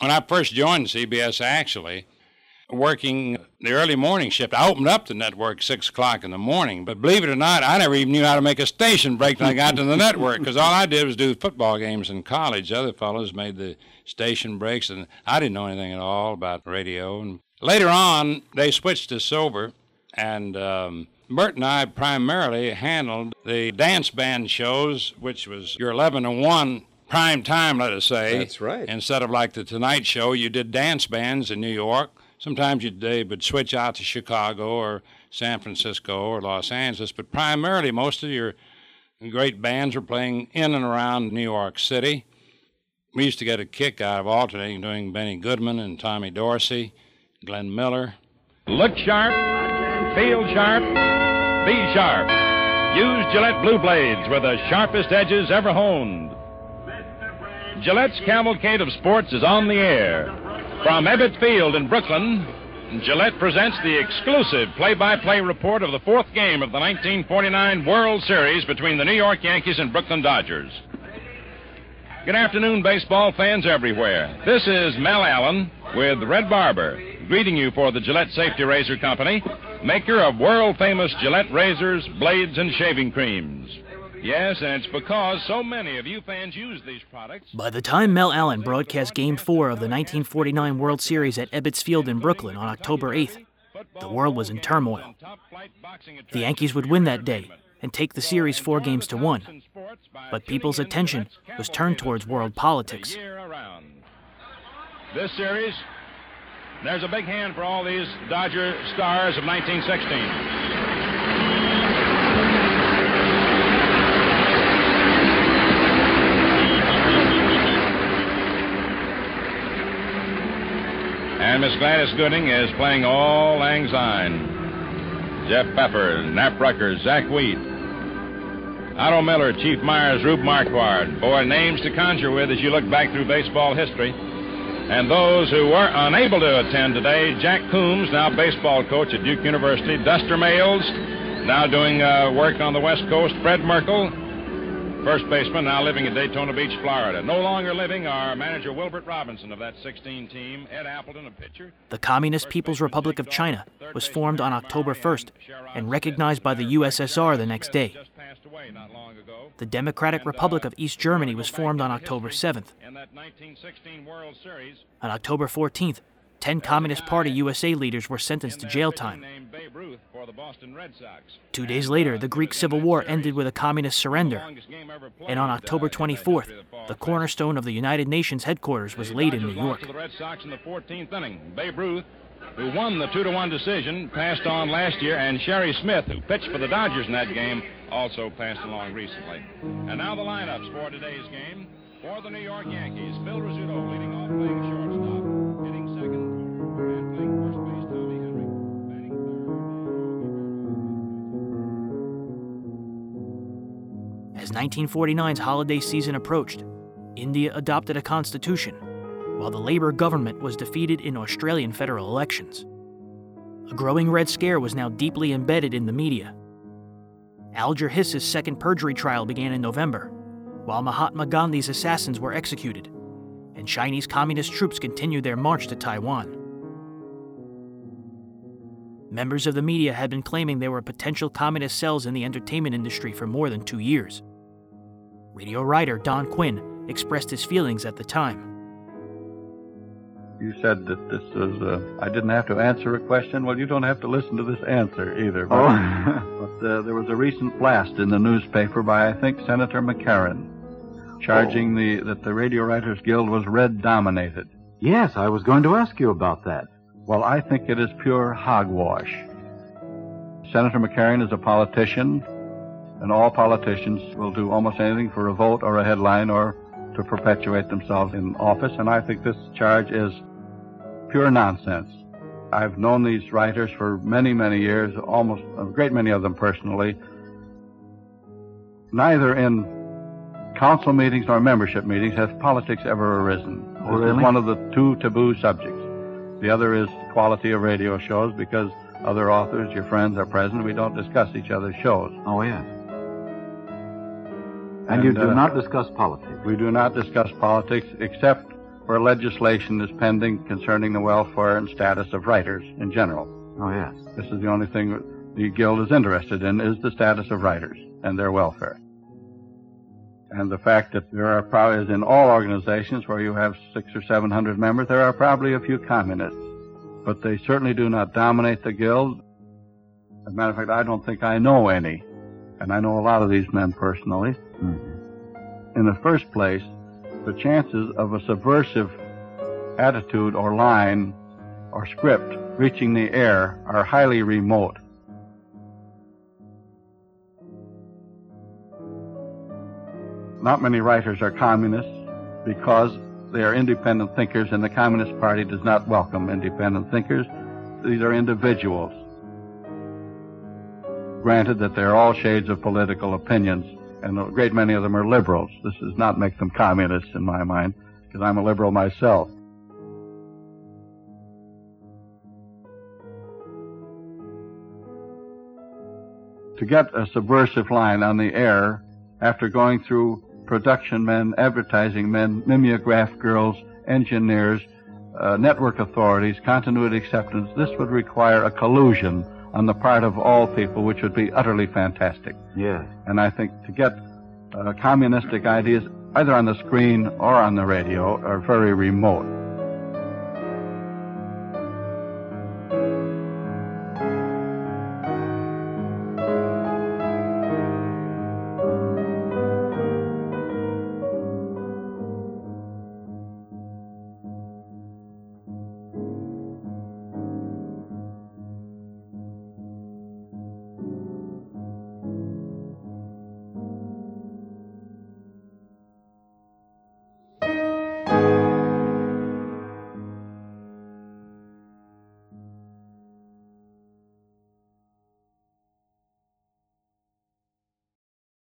when I first joined CBS, actually, working the early morning shift, I opened up the network six o'clock in the morning. But believe it or not, I never even knew how to make a station break till I got to the network because all I did was do football games in college. Other fellows made the station breaks, and I didn't know anything at all about radio. And later on, they switched to sober, and um, Bert and I primarily handled the dance band shows, which was your 11 to 1 prime time, let us say. That's right. Instead of like the Tonight Show, you did dance bands in New York. Sometimes you, they would switch out to Chicago or San Francisco or Los Angeles, but primarily most of your great bands were playing in and around New York City. We used to get a kick out of alternating doing Benny Goodman and Tommy Dorsey, Glenn Miller. Look sharp, feel sharp, be sharp. Use Gillette Blue Blades with the sharpest edges ever honed. Gillette's cavalcade of sports is on the air. From Ebbets Field in Brooklyn, Gillette presents the exclusive play by play report of the fourth game of the 1949 World Series between the New York Yankees and Brooklyn Dodgers. Good afternoon, baseball fans everywhere. This is Mel Allen with Red Barber, greeting you for the Gillette Safety Razor Company, maker of world famous Gillette razors, blades, and shaving creams. Yes, and it's because so many of you fans use these products. By the time Mel Allen broadcast Game 4 of the 1949 World Series at Ebbets Field in Brooklyn on October 8th, the world was in turmoil. The Yankees would win that day and take the series four games to one. But people's attention was turned towards world politics. This series, there's a big hand for all these Dodger stars of 1916. And Miss Gladys Gooding is playing Auld Lang Syne. Jeff Pfeffer, Nap Rucker, Zack Wheat, Otto Miller, Chief Meyers, Rube Marquard. Boy, names to conjure with as you look back through baseball history. And those who were unable to attend today, Jack Coombs, now baseball coach at Duke University, Duster Mails, now doing uh, work on the West Coast, Fred Merkle, First baseman now living in Daytona Beach, Florida. No longer living are manager Wilbert Robinson of that 16 team, Ed Appleton, a pitcher. The Communist People's Republic of China was formed on October 1st and recognized by the USSR the next day. The Democratic uh, Republic of East Germany was formed on October 7th. On October 14th, 10 Communist Party USA leaders were sentenced to jail time. Two days later, the uh, Greek Civil War ended with a communist surrender. And on uh, October 24th, the cornerstone of the United Nations headquarters was laid in New York. The Red Sox in the 14th inning. Babe Ruth, who won the 2 to 1 decision, passed on last year, and Sherry Smith, who pitched for the Dodgers in that game, also passed along recently. And now the lineups for today's game. For the New York Yankees, Phil Rizzuto leading off playing shortstop. 1949's holiday season approached, India adopted a constitution, while the Labour government was defeated in Australian federal elections. A growing Red Scare was now deeply embedded in the media. Alger Hiss's second perjury trial began in November, while Mahatma Gandhi's assassins were executed, and Chinese communist troops continued their march to Taiwan. Members of the media had been claiming there were potential communist cells in the entertainment industry for more than two years. Radio writer Don Quinn expressed his feelings at the time. You said that this was, uh, I didn't have to answer a question. Well, you don't have to listen to this answer either. But, Oh. but uh, there was a recent blast in the newspaper by, I think, Senator McCarran, charging the that the Radio Writers Guild was red dominated. Yes, I was going to ask you about that. Well, I think it is pure hogwash. Senator McCarran is a politician, and all politicians will do almost anything for a vote or a headline or to perpetuate themselves in office, and I think this charge is pure nonsense. I've known these writers for many, many years, almost a great many of them personally. Neither in council meetings nor membership meetings has politics ever arisen. Oh, this is one of the two taboo subjects. The other is quality of radio shows because other authors, your friends, are present. We don't discuss each other's shows. Oh, yes. And, you do uh, not discuss politics. We do not discuss politics except where legislation is pending concerning the welfare and status of writers in general. Oh, yes. This is the only thing the Guild is interested in is the status of writers and their welfare. And the fact that there are probably, as in all organizations where you have six or seven hundred members, there are probably a few communists. But they certainly do not dominate the Guild. As a matter of fact, I don't think I know any. And I know a lot of these men personally. Mm-hmm. In the first place, the chances of a subversive attitude or line or script reaching the air are highly remote. Not many writers are communists because they are independent thinkers, and the Communist Party does not welcome independent thinkers. These are individuals. Granted that they're all shades of political opinions, and a great many of them are liberals. This does not make them communists in my mind, because I'm a liberal myself. To get a subversive line on the air after going through production men, advertising men, mimeograph girls, engineers, uh, network authorities, continuity acceptance, this would require a collusion on the part of all people, which would be utterly fantastic. Yes. And I think to get uh, communistic ideas either on the screen or on the radio are very remote.